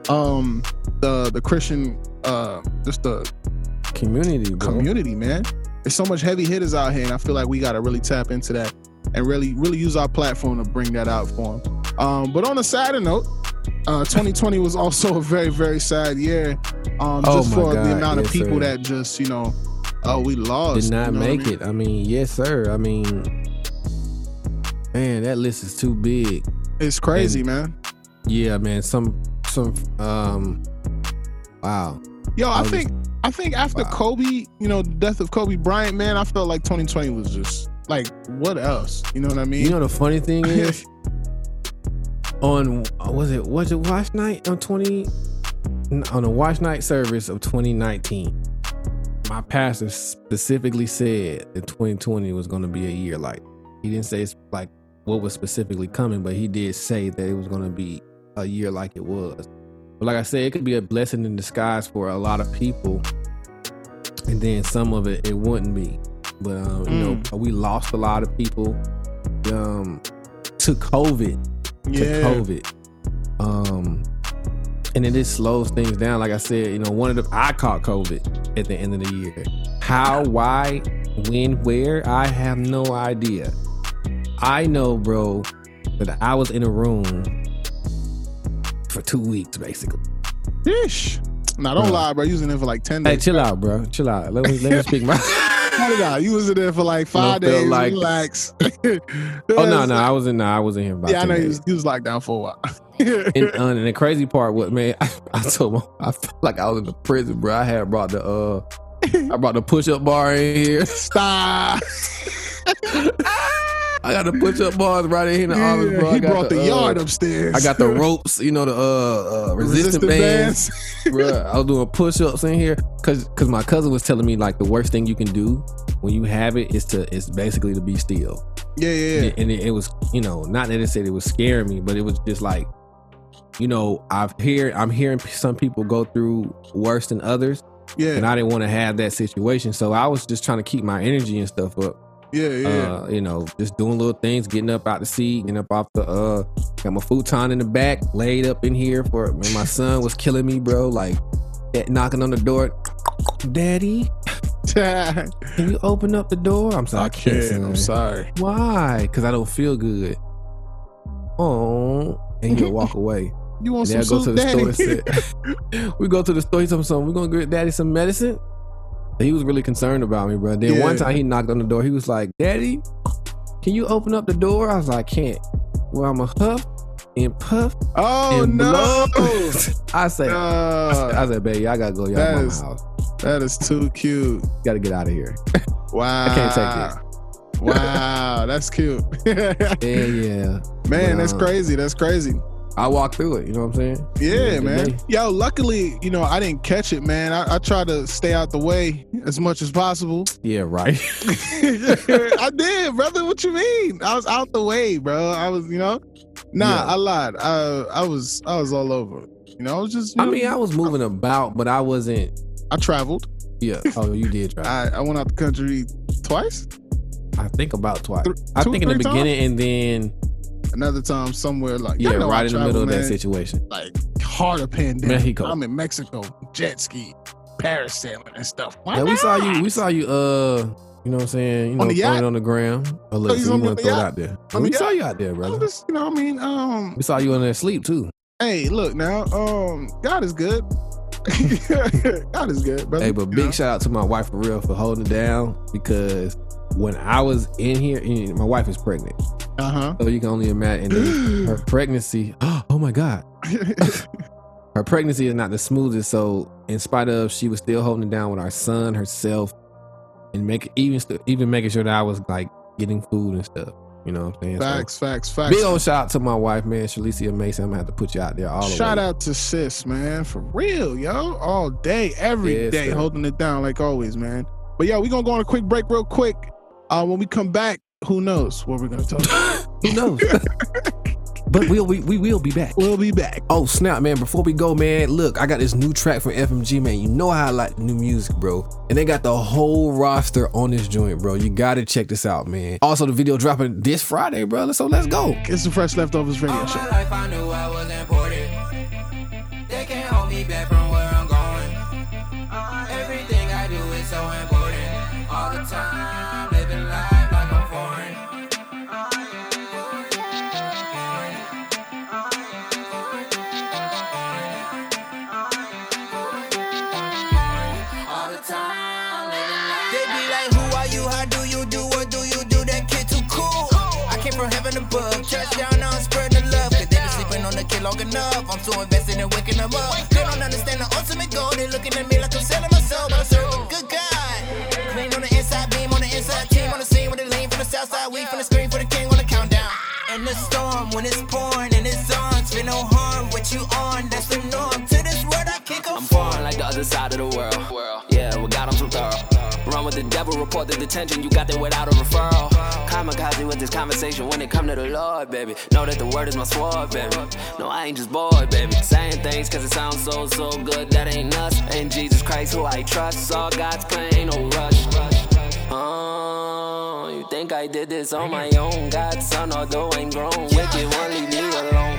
[SPEAKER 2] um the the Christian uh just the
[SPEAKER 3] Community, bro.
[SPEAKER 2] community, man. There's so much heavy hitters out here, and I feel like we gotta really tap into that and really, really use our platform to bring that out for them. Um, but on a sadder note, uh, 2020 was also a very, very sad year. Um,
[SPEAKER 3] Oh
[SPEAKER 2] just for the
[SPEAKER 3] God,
[SPEAKER 2] amount of people
[SPEAKER 3] sir.
[SPEAKER 2] that just, you know, oh, we lost.
[SPEAKER 3] Did not
[SPEAKER 2] you know what I
[SPEAKER 3] make
[SPEAKER 2] mean?
[SPEAKER 3] it. I mean, yes, sir. I mean, man, that list is too big.
[SPEAKER 2] It's crazy, man.
[SPEAKER 3] Yeah, man. Some, some, um, wow.
[SPEAKER 2] Yo, I
[SPEAKER 3] I was-
[SPEAKER 2] think I think after
[SPEAKER 3] Wow.
[SPEAKER 2] Kobe, you know, death of Kobe Bryant, man, I felt like 2020 was just like, what else? You know what I mean?
[SPEAKER 3] You know the funny thing is, on was it was it watch night on twenty on the watch night service of 2019, my pastor specifically said that 2020 was going to be a year like. He didn't say it's like what was specifically coming, but he did say that it was going to be a year like it was. But like I said, it could be a blessing in disguise for a lot of people, and then some of it it wouldn't be. But um, you know, we lost a lot of people um, to COVID
[SPEAKER 2] Yeah.
[SPEAKER 3] to COVID. Um, and it just slows things down. Like I said, you know, one of the I caught COVID at the end of the year. How, why, when, where, I have no idea. I know, bro, that I was in a room for two weeks, basically.
[SPEAKER 2] Ish. Nah, don't
[SPEAKER 3] Bro.
[SPEAKER 2] lie, bro. You was in there for like 10
[SPEAKER 3] Hey,
[SPEAKER 2] days.
[SPEAKER 3] chill out, bro. Chill out. Let me let me speak my.
[SPEAKER 2] Hold it out. You was in there for like five days.
[SPEAKER 3] like-
[SPEAKER 2] relax.
[SPEAKER 3] oh no, no, I was in. No, I wasn't here. About
[SPEAKER 2] Yeah, I know you was, was locked down for a while.
[SPEAKER 3] And, uh, and the crazy part, what man? I, I told him I felt like I was in the prison, bro. I had brought the uh, I brought the push up bar in here.
[SPEAKER 2] Stop.
[SPEAKER 3] I got the push up bars right in here in the office, bro. I
[SPEAKER 2] he brought the,
[SPEAKER 3] uh,
[SPEAKER 2] yard upstairs.
[SPEAKER 3] I got the ropes, you know, the uh, uh resistant, bands. bro. I was doing push ups in here because because my cousin was telling me like the worst thing you can do when you have it is to is basically to be still.
[SPEAKER 2] Yeah, yeah, yeah.
[SPEAKER 3] and it, it was you know not that it said it was scaring me but it was just like you know i've hear i'm hearing some people go through worse than others
[SPEAKER 2] Yeah,
[SPEAKER 3] and i didn't want to have that situation so i was just trying to keep my energy and stuff up
[SPEAKER 2] yeah, yeah.
[SPEAKER 3] uh you know just doing little things getting up out the seat getting up off the uh got my futon in the back laid up in here for man my son was killing me bro like knocking on the door daddy can you open up the door i'm sorry
[SPEAKER 2] I can't. I'm sorry.
[SPEAKER 3] Why? Because I don't feel good. Oh, and he'll walk away.
[SPEAKER 2] You want
[SPEAKER 3] And
[SPEAKER 2] some
[SPEAKER 3] I go to the store
[SPEAKER 2] daddy?
[SPEAKER 3] and say, we go to the store. Something. We're gonna get daddy some medicine. He was really concerned about me, bro. Then one time he knocked on the door. He was like, "Daddy, can you open up the door?" I was like, "Can't." Well, I'm a huff and puff
[SPEAKER 2] oh
[SPEAKER 3] and
[SPEAKER 2] no!
[SPEAKER 3] I say, I
[SPEAKER 2] Uh,
[SPEAKER 3] said, baby, I gotta go y'all
[SPEAKER 2] is-
[SPEAKER 3] house.
[SPEAKER 2] that is too cute.
[SPEAKER 3] Gotta get out of here.
[SPEAKER 2] Wow.
[SPEAKER 3] I can't take it.
[SPEAKER 2] Wow, that's cute.
[SPEAKER 3] Yeah, yeah.
[SPEAKER 2] Man, that's
[SPEAKER 3] Wow.
[SPEAKER 2] crazy. That's crazy.
[SPEAKER 3] I walked through it. You know what I'm saying?
[SPEAKER 2] Yeah, man. Yo, luckily, you know, I didn't catch it, man. I, I try to stay out the way as much as possible.
[SPEAKER 3] Yeah, right.
[SPEAKER 2] I did, brother. What you mean? I was out the way, bro. I was, you know, nah,
[SPEAKER 3] Yeah.
[SPEAKER 2] I lied. I, I was, I was all over. You know, I was just.
[SPEAKER 3] I
[SPEAKER 2] know,
[SPEAKER 3] mean, I was moving about, but I wasn't.
[SPEAKER 2] I traveled.
[SPEAKER 3] Yeah. Oh, you did try.
[SPEAKER 2] I, I went out the country twice.
[SPEAKER 3] I think about twice.
[SPEAKER 2] Th-
[SPEAKER 3] I think in the
[SPEAKER 2] three times?
[SPEAKER 3] beginning, and then
[SPEAKER 2] Another time somewhere like
[SPEAKER 3] yeah,
[SPEAKER 2] I
[SPEAKER 3] right in the middle of that situation.
[SPEAKER 2] Like heart of pandemic.
[SPEAKER 3] Mexico.
[SPEAKER 2] I'm in Mexico, jet ski, parasailing and stuff. Why
[SPEAKER 3] Yeah, we saw you. We saw you. Uh, you know what I'm saying? You know,
[SPEAKER 2] On the yacht?
[SPEAKER 3] on the ground. Oh, look, so you want to throw it out there?
[SPEAKER 2] On
[SPEAKER 3] we
[SPEAKER 2] the
[SPEAKER 3] saw you out there,
[SPEAKER 2] I
[SPEAKER 3] brother.
[SPEAKER 2] just, you know, what I mean, um,
[SPEAKER 3] We saw you in there sleep too.
[SPEAKER 2] hey, look now, um, God is good. God is good, brother.
[SPEAKER 3] Hey, but big shout out to my wife for real for holding it down because when I was in here, and my wife is pregnant,
[SPEAKER 2] Uh huh.
[SPEAKER 3] so you can only imagine. Her pregnancy. Oh my god, her pregnancy is not the smoothest. So, in spite of, she was still holding it down with our son, herself, and make even st- even making sure that I was like getting food and stuff. You know what I'm saying? So,
[SPEAKER 2] facts, facts, facts.
[SPEAKER 3] big old shout out to my wife, man, Shalicia Mason. I'm gonna have to put you out there all the
[SPEAKER 2] Shout
[SPEAKER 3] way.
[SPEAKER 2] out to sis, man, for real, yo, all day, every
[SPEAKER 3] Yes,
[SPEAKER 2] day,
[SPEAKER 3] sir.
[SPEAKER 2] holding it down like always, man. But yo, we gonna go on a quick break, real quick. Uh, when we come back, who knows what we're gonna talk? about.
[SPEAKER 3] Who knows? but we'll we, we will be back.
[SPEAKER 2] we'll be back.
[SPEAKER 3] Oh snap, man! Before we go, man, look, I got this new track from FMG, man. You know how I like new music, bro. And they got the whole roster on this joint, bro. You gotta check this out, man. Also, the video dropping this Friday, brother. So let's go.
[SPEAKER 2] It's the Fresh Leftovers Radio
[SPEAKER 6] All
[SPEAKER 2] Show.
[SPEAKER 6] Sleeping on the kid long enough. I'm so invested in waking them up. They don't understand the ultimate goal. They looking at me like I'm selling my soul, but I serve a good God. Clean on the inside, beam on the inside, team on the scene with the lean from the south side, we from the screen for the king on the countdown. And the storm when it's pouring and it's on, spin no harm. What you on? That's the norm. To this word I kick
[SPEAKER 7] I'm
[SPEAKER 6] off.
[SPEAKER 7] foreign like the other side of the world. Yeah, with the devil, report the detention, you got there without a referral. Kamikaze with this conversation when it come to the Lord, baby. Know that the word is my sword, baby. No, I ain't just bored, baby. Saying things cause it sounds so, so good, that ain't us. Ain't Jesus Christ who I trust. All God's plan, no rush. Oh, you think I did this on my own? God's son, although I'm grown. Wicked one, leave me alone.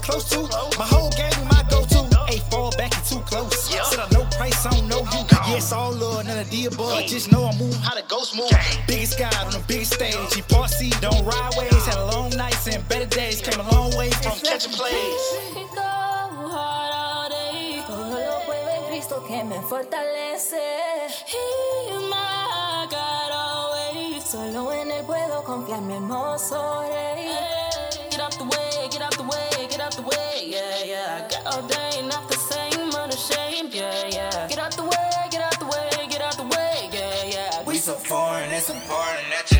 [SPEAKER 8] Close to. My whole game, my go-to. Ain't fall back and too close. Said I know price, I don't know you. Yes, all love, none of the above. Just know I move how the ghost move. Biggest guy on the biggest stage. He part C, don't ride ways. Had a long nights and better days. Came a long way from catching plays.
[SPEAKER 9] Todo lo puedo en Cristo que me fortalece. He's my God always. Solo en él puedo confiar, mi hermoso rey. Get Got ordained, not the same, unashamed, yeah, yeah. Get out the way, get out the way, get out the way, yeah, yeah.
[SPEAKER 6] We so foreign, it's important that you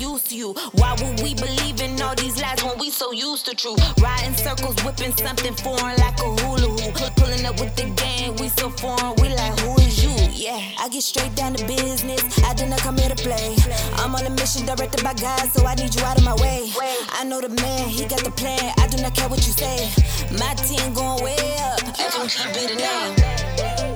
[SPEAKER 9] used to you. Why would we believe in all these lies when we so used to truth? Riding circles, whipping something foreign like a hula hoop. Pulling up with the gang, we so foreign, we like, who is you? Yeah, I get straight down to business. I did not come here to play. I'm on a mission directed by God, so I need you out of my way. I know the man, he got the plan. I do not care what you say. My team going way up. I just can't be the name.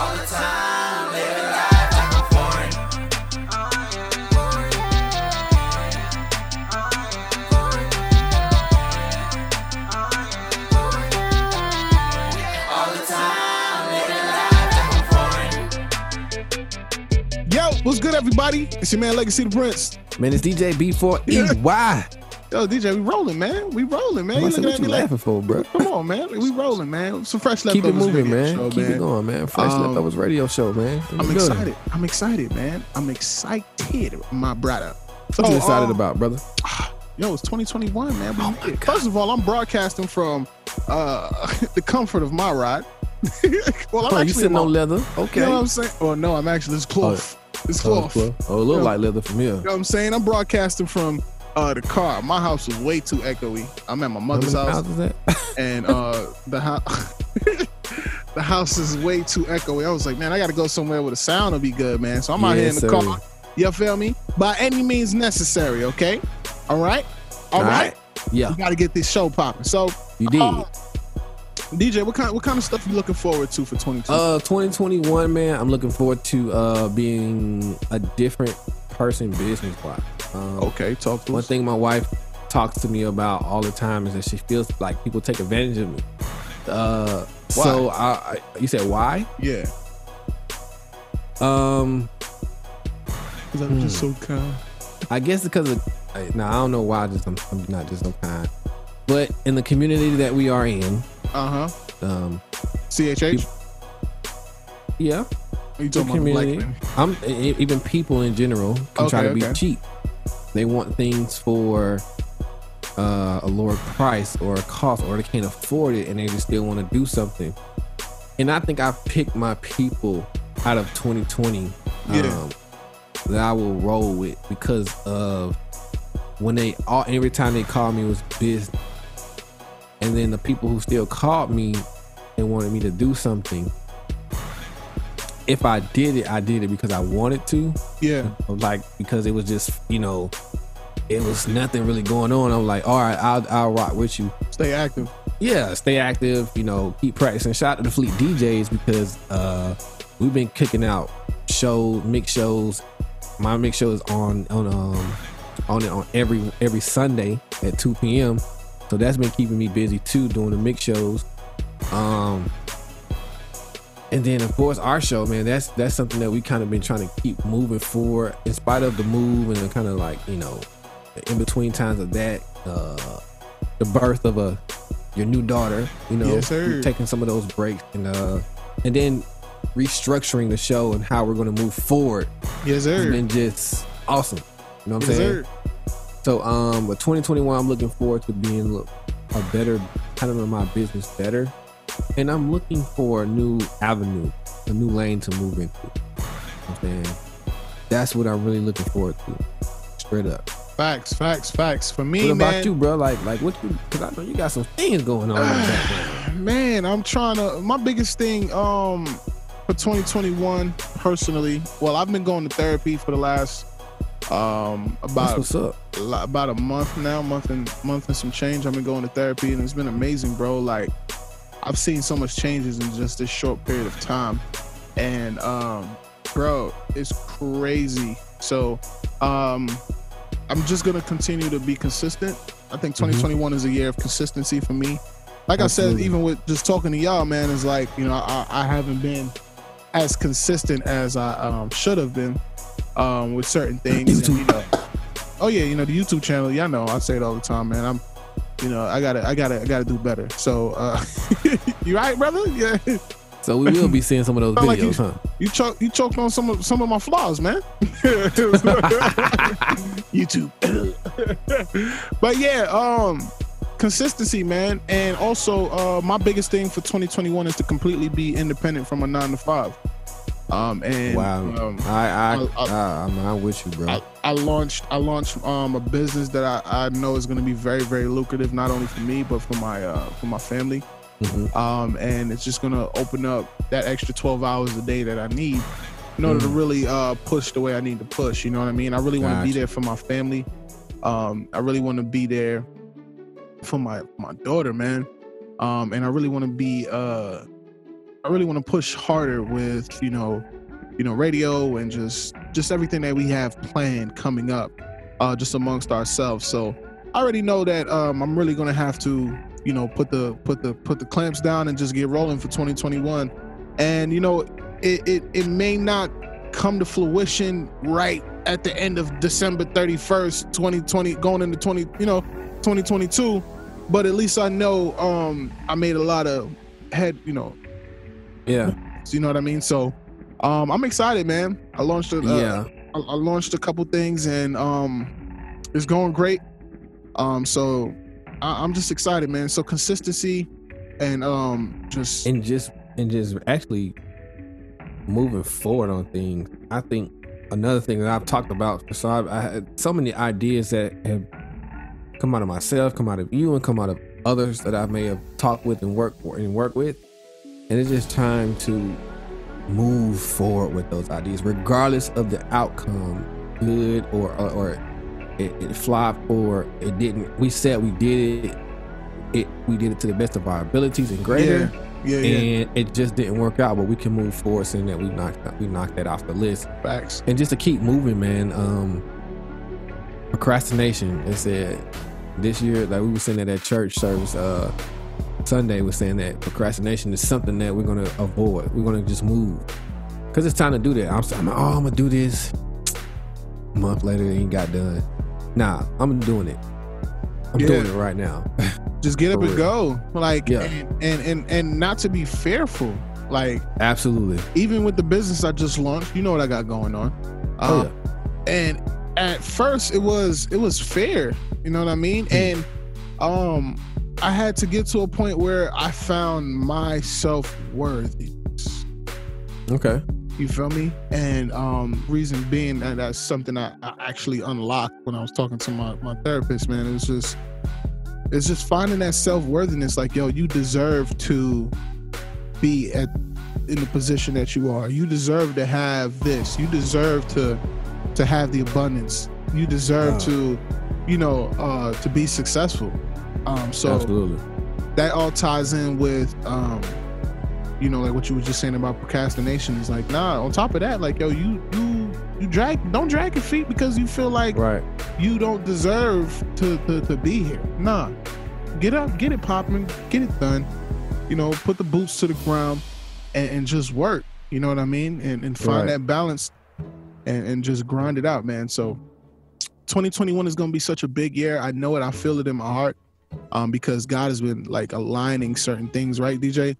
[SPEAKER 6] All the time, living life like I'm foreign. All the time, living life like I'm foreign.
[SPEAKER 2] Yo, what's good, everybody? It's your man Legacy the Prince.
[SPEAKER 3] Man, it's DJ B4EY.
[SPEAKER 2] Yo, DJ, we rolling, man. We rolling, man. You looking
[SPEAKER 3] what
[SPEAKER 2] at
[SPEAKER 3] you
[SPEAKER 2] me like,
[SPEAKER 3] laughing for, bro?
[SPEAKER 2] come on, man. We rolling, man. Some fresh leftovers.
[SPEAKER 3] Keep it moving, man.
[SPEAKER 2] show,
[SPEAKER 3] Keep it going, man. Fresh
[SPEAKER 2] Um,
[SPEAKER 3] leftovers radio show, man.
[SPEAKER 2] I'm
[SPEAKER 3] building.
[SPEAKER 2] excited. I'm excited, man. I'm excited, my brother.
[SPEAKER 3] What are you
[SPEAKER 2] Oh,
[SPEAKER 3] excited
[SPEAKER 2] um,
[SPEAKER 3] about, brother?
[SPEAKER 2] Yo, it's 2021, man.
[SPEAKER 3] Oh.
[SPEAKER 2] First of all, I'm broadcasting from uh, the comfort of my ride. well, I'm
[SPEAKER 3] Oh, you
[SPEAKER 2] actually
[SPEAKER 3] sitting
[SPEAKER 2] my-
[SPEAKER 3] on leather? Okay.
[SPEAKER 2] You know what I'm saying? Well, no, I'm actually this cloth. it's
[SPEAKER 3] Oh,
[SPEAKER 2] cloth.
[SPEAKER 3] well, oh, it look
[SPEAKER 2] Yeah.
[SPEAKER 3] like leather from here.
[SPEAKER 2] You know what I'm saying? I'm broadcasting from uh, the car. My house is way too echoey. I'm at my mother's house,
[SPEAKER 3] that?
[SPEAKER 2] and uh, the house. The house is way too echoey. I was like, man, I got to go somewhere where the sound will be good, man. So I'm out here in the
[SPEAKER 3] sir.
[SPEAKER 2] car. You feel me? By any means necessary, okay? All right? All right.
[SPEAKER 3] Yeah,
[SPEAKER 2] We got to get this show popping. So,
[SPEAKER 3] you did.
[SPEAKER 2] uh, DJ, what kind what kind of stuff you looking forward to for 2020?
[SPEAKER 3] Uh, 2021, man. I'm looking forward to uh being a different person business wise. Um,
[SPEAKER 2] okay, talk to
[SPEAKER 3] One
[SPEAKER 2] us.
[SPEAKER 3] thing my wife talks to me about all the time is that she feels like people take advantage of me. Uh, so I, I, you said why?
[SPEAKER 2] Yeah,
[SPEAKER 3] Um,
[SPEAKER 2] because I'm just so kind.
[SPEAKER 3] I guess because of I- now I don't know why. Just I'm, I'm not just so kind, but in the community that we are in,
[SPEAKER 2] Uh huh.
[SPEAKER 3] um,
[SPEAKER 2] CHH.
[SPEAKER 3] yeah,
[SPEAKER 2] Are you talking about black.
[SPEAKER 3] I'm even people in general can try
[SPEAKER 2] Okay,
[SPEAKER 3] to be
[SPEAKER 2] okay.
[SPEAKER 3] cheap. They want things for uh, a lower price or a cost, or they can't afford it, and they just still want to do something. And I think I've picked my people out of 2020
[SPEAKER 2] Yeah.
[SPEAKER 3] um, that I will roll with because of when they all every time they called me was business, and then the people who still called me and wanted me to do something. If I did it, I did it because I wanted to.
[SPEAKER 2] Yeah.
[SPEAKER 3] like because it was just you know it was nothing really going on. I'm like all right i'll, I'll rock with you.
[SPEAKER 2] Stay active.
[SPEAKER 3] yeah stay active you know keep practicing. Shout out to the fleet djs because uh we've been kicking out show mix shows. My mix show is on on um on it on every every sunday at 2 p.m so that's been keeping me busy too doing the mix shows. Um and then of course our show, man, that's that's something that we kind of been trying to keep moving forward in spite of the move and the kind of like, you know, in between times of that, uh the birth of a your new daughter, you know,
[SPEAKER 2] Yes,
[SPEAKER 3] taking some of those breaks and uh and then restructuring the show and how we're gonna move forward
[SPEAKER 2] Yes, sir.
[SPEAKER 3] been just awesome. You know what I'm
[SPEAKER 2] Yes,
[SPEAKER 3] saying?
[SPEAKER 2] sir.
[SPEAKER 3] So um with 2021 I'm looking forward to being look, a better kind of in my business better. And I'm looking for a new avenue, a new lane to move into. You know I'm saying? That's what I'm really looking forward to. Straight up.
[SPEAKER 2] Facts, facts, facts. For me,
[SPEAKER 3] what about
[SPEAKER 2] man,
[SPEAKER 3] you, bro? Like like what you cause I know you got some things going on background.
[SPEAKER 2] man, I'm trying to. My biggest thing, um, for 2021, personally, well, I've been going to therapy for the last, um,
[SPEAKER 3] That's
[SPEAKER 2] about
[SPEAKER 3] what's up.
[SPEAKER 2] a about a month now, month and month and some change. I've been going to therapy, and it's been amazing, bro. Like I've seen so much changes in just this short period of time, and um, bro, it's crazy. So, um, I'm just gonna continue to be consistent. I think
[SPEAKER 3] Mm-hmm.
[SPEAKER 2] 2021 is a year of consistency for me. Like I said, even with just talking to y'all, man, is like you know I, I haven't been as consistent as I um, should have been um, with certain things. and, you know, oh yeah, you know the YouTube channel. Y'all know I say it all the time, man. I'm, you know, I gotta, I gotta, I gotta do better. So, uh, you right, brother? Yeah.
[SPEAKER 3] So we will be seeing some of those
[SPEAKER 2] Sound like
[SPEAKER 3] videos,
[SPEAKER 2] you,
[SPEAKER 3] huh?
[SPEAKER 2] you choked, you choked on some of some of my flaws, man. YouTube. but yeah, um, consistency, man, and also uh, my biggest thing for 2021 is to completely be independent from a nine to five. Um, and
[SPEAKER 3] Wow.
[SPEAKER 2] um,
[SPEAKER 3] I I,
[SPEAKER 2] I- I,
[SPEAKER 3] I'm, with you, bro.
[SPEAKER 2] I, I launched I launched um a business that I, I know is going to be very very lucrative not only for me but for my uh for my family
[SPEAKER 3] Mhm.
[SPEAKER 2] um and it's just going to open up that extra 12 hours a day that I need in order to
[SPEAKER 3] Mm.
[SPEAKER 2] really uh push the way I need to push you know what I mean I really want to be there for my family um I really want to be there for my my daughter man um and I really want to be uh I really want to push harder with you know you know radio and just just everything that we have planned coming up uh just amongst ourselves. So i already know that um i'm really gonna have to you know put the put the put the clamps down and just get rolling for 2021 and you know it it, it may not come to fruition right at the end of december 31st 2020 going into 20 you know 2022 but at least i know um i made a lot of head you know
[SPEAKER 3] yeah, So
[SPEAKER 2] you know what I mean? So um I'm excited, man. I launched a uh,
[SPEAKER 3] yeah.
[SPEAKER 2] I, I launched a couple things and um it's going great. Um so I, I'm just excited, man. So consistency and um just
[SPEAKER 3] and just and just actually moving forward on things i think another thing that i've talked about so I've, i had so many ideas that have come out of myself come out of you and come out of others that i may have talked with and worked and work with and it's just time to move forward with those ideas regardless of the outcome good or or, or it, it flopped or it didn't we said we did it it we did it to the best of our abilities and greater
[SPEAKER 2] yeah, yeah, yeah.
[SPEAKER 3] and it just didn't work out. But we can move forward, saying that we knocked we knocked that off the list,
[SPEAKER 2] Facts.
[SPEAKER 3] and just to keep moving, man. Um, procrastination. They said this year, like we were saying at that church service, uh, Sunday was saying that procrastination is something that we're gonna avoid. We're gonna just move because it's time to do that. I'm saying, oh, I'm gonna do this. A month later, it ain't got done. Nah, I'm doing it. I'm
[SPEAKER 2] Yeah.
[SPEAKER 3] doing it right now.
[SPEAKER 2] Just get up and go. Like
[SPEAKER 3] Yeah.
[SPEAKER 2] and, and and and not to be fearful. Like
[SPEAKER 3] Absolutely.
[SPEAKER 2] even with the business I just launched, you know what I got going on.
[SPEAKER 3] Oh,
[SPEAKER 2] Um, and at first it was it was fair you know what i mean
[SPEAKER 3] Hmm.
[SPEAKER 2] and um i had to get to a point where i found my self-worthy
[SPEAKER 3] Okay.
[SPEAKER 2] you feel me? And um reason being that that's something I, I actually unlocked when i was talking to my, my therapist man. It's just it's just finding that self-worthiness like yo you deserve to be at in the position that you are. You deserve to have this. You deserve to to have the abundance. You deserve
[SPEAKER 3] Wow.
[SPEAKER 2] to you know uh to be successful. Um so
[SPEAKER 3] Absolutely.
[SPEAKER 2] that all ties in with um you know like what you were just saying about procrastination is like nah on top of that like yo you you you drag don't drag your feet because you feel like
[SPEAKER 3] Right.
[SPEAKER 2] you don't deserve to, to to be here. Nah. Get up get it popping get it done. You know put the boots to the ground and, and just work. You know what i mean? And, and find
[SPEAKER 3] Right.
[SPEAKER 2] that balance and, and just grind it out man. So 2021 is going to be such a big year i know it i feel it in my heart um, because God has been like aligning certain things, right, DJ?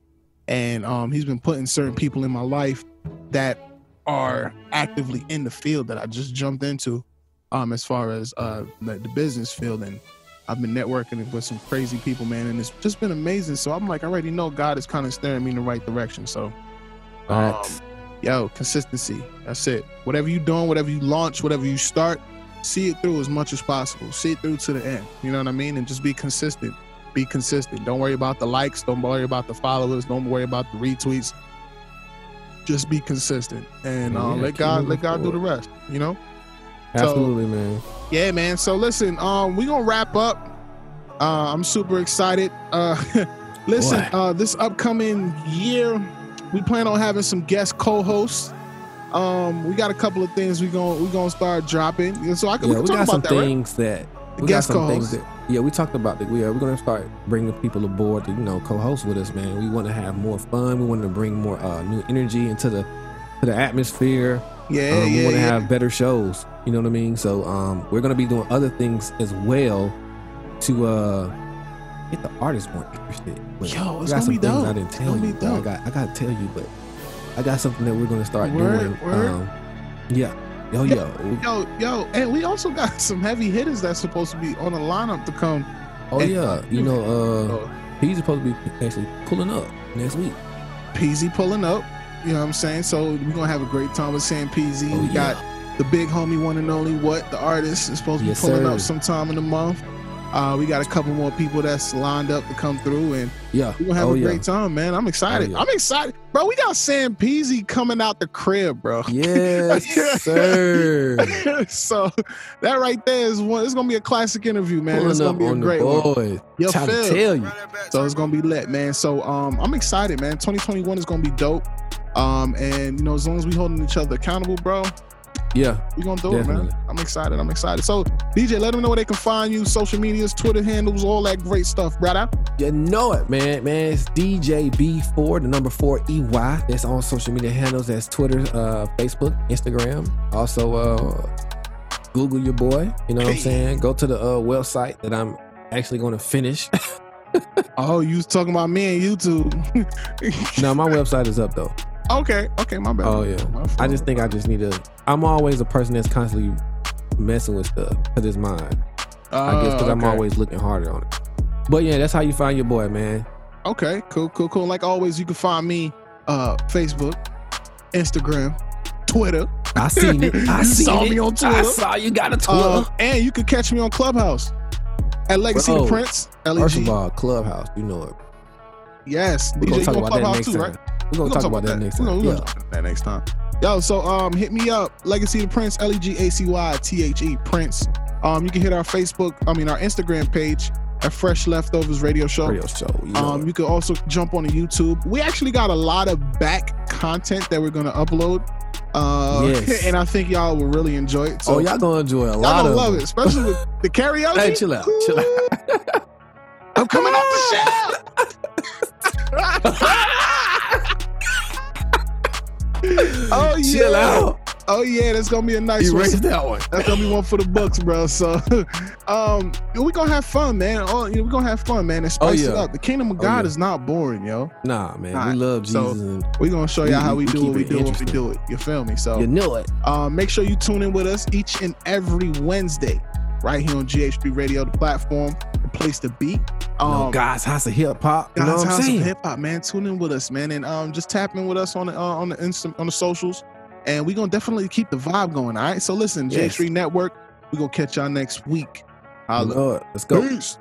[SPEAKER 2] And um, He's been putting certain people in my life that are actively in the field that I just jumped into, um, as far as uh, the, the business field, and I've been networking with some crazy people, man, and it's just been amazing. So I'm like, I already know God is kind of steering me in the right direction. So, um, yo, consistency. That's it. Whatever you doing, whatever you launch, whatever you start, see it through as much as possible. See it through to the end. You know what I mean? And just be consistent. Be consistent. Don't worry about the likes. Don't worry about the followers. Don't worry about the retweets. Just be consistent and uh,
[SPEAKER 3] Yeah,
[SPEAKER 2] let God let God do the rest. You know? So-
[SPEAKER 3] Absolutely, man.
[SPEAKER 2] Yeah, man. So listen, um, we gonna wrap up. Uh, I'm super excited. Uh, Listen, uh, this upcoming year, we plan on having some guest co-hosts. Um, we got a couple of things we going we gonna start dropping. And So I can
[SPEAKER 3] Yeah,
[SPEAKER 2] we
[SPEAKER 3] we got some
[SPEAKER 2] that, right?
[SPEAKER 3] things that we got
[SPEAKER 2] Guest
[SPEAKER 3] some things that yeah we talked about that. We are we're gonna start bringing people aboard to you know co-host with us man. We want to have more fun. We want to bring more uh, new energy into the to the atmosphere.
[SPEAKER 2] Yeah,
[SPEAKER 3] um, we
[SPEAKER 2] yeah,
[SPEAKER 3] want to
[SPEAKER 2] yeah.
[SPEAKER 3] have better shows. You know what I mean? So um we're gonna be doing other things as well to uh get the artists more interested. But
[SPEAKER 2] Yo,
[SPEAKER 3] we
[SPEAKER 2] gonna be dope.
[SPEAKER 3] I didn't
[SPEAKER 2] It's
[SPEAKER 3] tell
[SPEAKER 2] gonna
[SPEAKER 3] you I got I gotta tell you but I got something that we're gonna start
[SPEAKER 2] Word,
[SPEAKER 3] doing
[SPEAKER 2] word.
[SPEAKER 3] um yeah yo yo
[SPEAKER 2] Yo, yo, and we also got some heavy hitters that's supposed to be on the lineup to come.
[SPEAKER 3] Oh
[SPEAKER 2] And-
[SPEAKER 3] yeah, you know, uh,
[SPEAKER 2] Oh.
[SPEAKER 3] he's supposed to be actually pulling up next week.
[SPEAKER 2] Peasy pulling up. You know what I'm saying? So we're gonna have a great time with Sam Peasy.
[SPEAKER 3] Oh,
[SPEAKER 2] we
[SPEAKER 3] yeah.
[SPEAKER 2] got the big homie one and only what the artist is supposed to
[SPEAKER 3] Yes,
[SPEAKER 2] be pulling
[SPEAKER 3] sir.
[SPEAKER 2] up sometime in the month. Uh, we got a couple more people that's lined up to come through, and
[SPEAKER 3] Yeah,
[SPEAKER 2] we're gonna have
[SPEAKER 3] oh
[SPEAKER 2] a
[SPEAKER 3] yeah,
[SPEAKER 2] great time, man. I'm excited.
[SPEAKER 3] Oh, yeah.
[SPEAKER 2] I'm excited, bro. We got Sam Peasy coming out the crib, bro.
[SPEAKER 3] yes, sir.
[SPEAKER 2] so that right there is one. It's gonna be a classic interview, man.
[SPEAKER 3] Pulling
[SPEAKER 2] it's gonna be a great one. You
[SPEAKER 3] Trying to tell you.
[SPEAKER 2] So it's gonna be lit, man. So um, I'm excited, man. 2021 is gonna be dope. Um, and you know, as long as we holding each other accountable, bro,
[SPEAKER 3] Yeah,
[SPEAKER 2] we gonna do it, man. I'm excited. I'm excited. So DJ, let them know where they can find you, social medias, Twitter handles, all that great stuff, brother.
[SPEAKER 3] you know it, man. Man, it's DJ B4, the number four EY. That's on social media handles. That's Twitter, uh, Facebook, Instagram. Also, uh, Google your boy. You know what I'm saying? Go to the uh, website that I'm actually going to finish.
[SPEAKER 2] Oh, you was talking about me and YouTube.
[SPEAKER 3] no, my website is up though.
[SPEAKER 2] Okay, okay, my bad.
[SPEAKER 3] Oh yeah. I just think I just need to. I'm always a person that's constantly messing with stuff because it's mine. I guess because
[SPEAKER 2] Uh,
[SPEAKER 3] I'm always looking harder on it. But yeah, that's how you find your boy, man.
[SPEAKER 2] Okay, cool, cool, cool. Like always, you can find me uh Facebook, Instagram, Twitter.
[SPEAKER 3] I seen it. I seen
[SPEAKER 2] saw
[SPEAKER 3] it.
[SPEAKER 2] me on Twitter.
[SPEAKER 3] I saw you got a Twitter.
[SPEAKER 2] Uh, and you can catch me on Clubhouse at Legacy
[SPEAKER 3] Bro,
[SPEAKER 2] the Prince.
[SPEAKER 3] First of all, Clubhouse, you know it.
[SPEAKER 2] yes,
[SPEAKER 3] We're
[SPEAKER 2] DJ,
[SPEAKER 3] gonna talk about that
[SPEAKER 2] Clubhouse
[SPEAKER 3] next
[SPEAKER 2] too,
[SPEAKER 3] time.
[SPEAKER 2] right?
[SPEAKER 3] We're gonna talk about that next time.
[SPEAKER 2] gonna, we're
[SPEAKER 3] Yeah.
[SPEAKER 2] gonna talk about that next time. Yo, so um, hit me up, Legacy the Prince, L E G A C Y T H E Prince. Um, you can hit our Facebook, I mean our Instagram page at Fresh Leftovers Radio Show.
[SPEAKER 3] Radio show. You know
[SPEAKER 2] Um, you can also jump on the YouTube. We actually got a lot of back content that we're gonna upload. Uh,
[SPEAKER 3] Yes.
[SPEAKER 2] and I think y'all will really enjoy it. So
[SPEAKER 3] oh, y'all gonna enjoy a
[SPEAKER 2] y'all
[SPEAKER 3] lot
[SPEAKER 2] gonna
[SPEAKER 3] of
[SPEAKER 2] love it, especially with the karaoke.
[SPEAKER 3] Hey, chill out, chill out.
[SPEAKER 2] I'm coming off the shell. oh yeah.
[SPEAKER 3] Chill out.
[SPEAKER 2] Oh yeah, that's gonna be a nice
[SPEAKER 3] You
[SPEAKER 2] one.
[SPEAKER 3] that one.
[SPEAKER 2] That's gonna be one for the books, bro. So, um, we gonna have fun, man. Oh, you know, we gonna have fun, man, and spice it
[SPEAKER 3] yeah.
[SPEAKER 2] up. The kingdom of
[SPEAKER 3] Oh,
[SPEAKER 2] God
[SPEAKER 3] yeah.
[SPEAKER 2] is not boring, yo.
[SPEAKER 3] Nah, man.
[SPEAKER 2] Alright,
[SPEAKER 3] We love Jesus
[SPEAKER 2] so-
[SPEAKER 3] and
[SPEAKER 2] We gonna show y'all how we,
[SPEAKER 3] we
[SPEAKER 2] do what we do when we do it. You feel me? So,
[SPEAKER 3] you know it.
[SPEAKER 2] um, make sure you tune in with us each and every Wednesday, right here on GHB Radio, the platform, the place to be. Um,
[SPEAKER 3] God's house of hip hop. You know what I'm
[SPEAKER 2] House
[SPEAKER 3] saying?
[SPEAKER 2] of Hip Hop, man. Tune in with us, man, and um, just tap in with us on the uh, on the Insta, on the socials, and we gonna definitely keep the vibe going. All right. So listen,
[SPEAKER 3] Yes.
[SPEAKER 2] J3 Network, we gonna catch y'all next week. Holla.
[SPEAKER 3] it. Let's go.
[SPEAKER 2] Peace.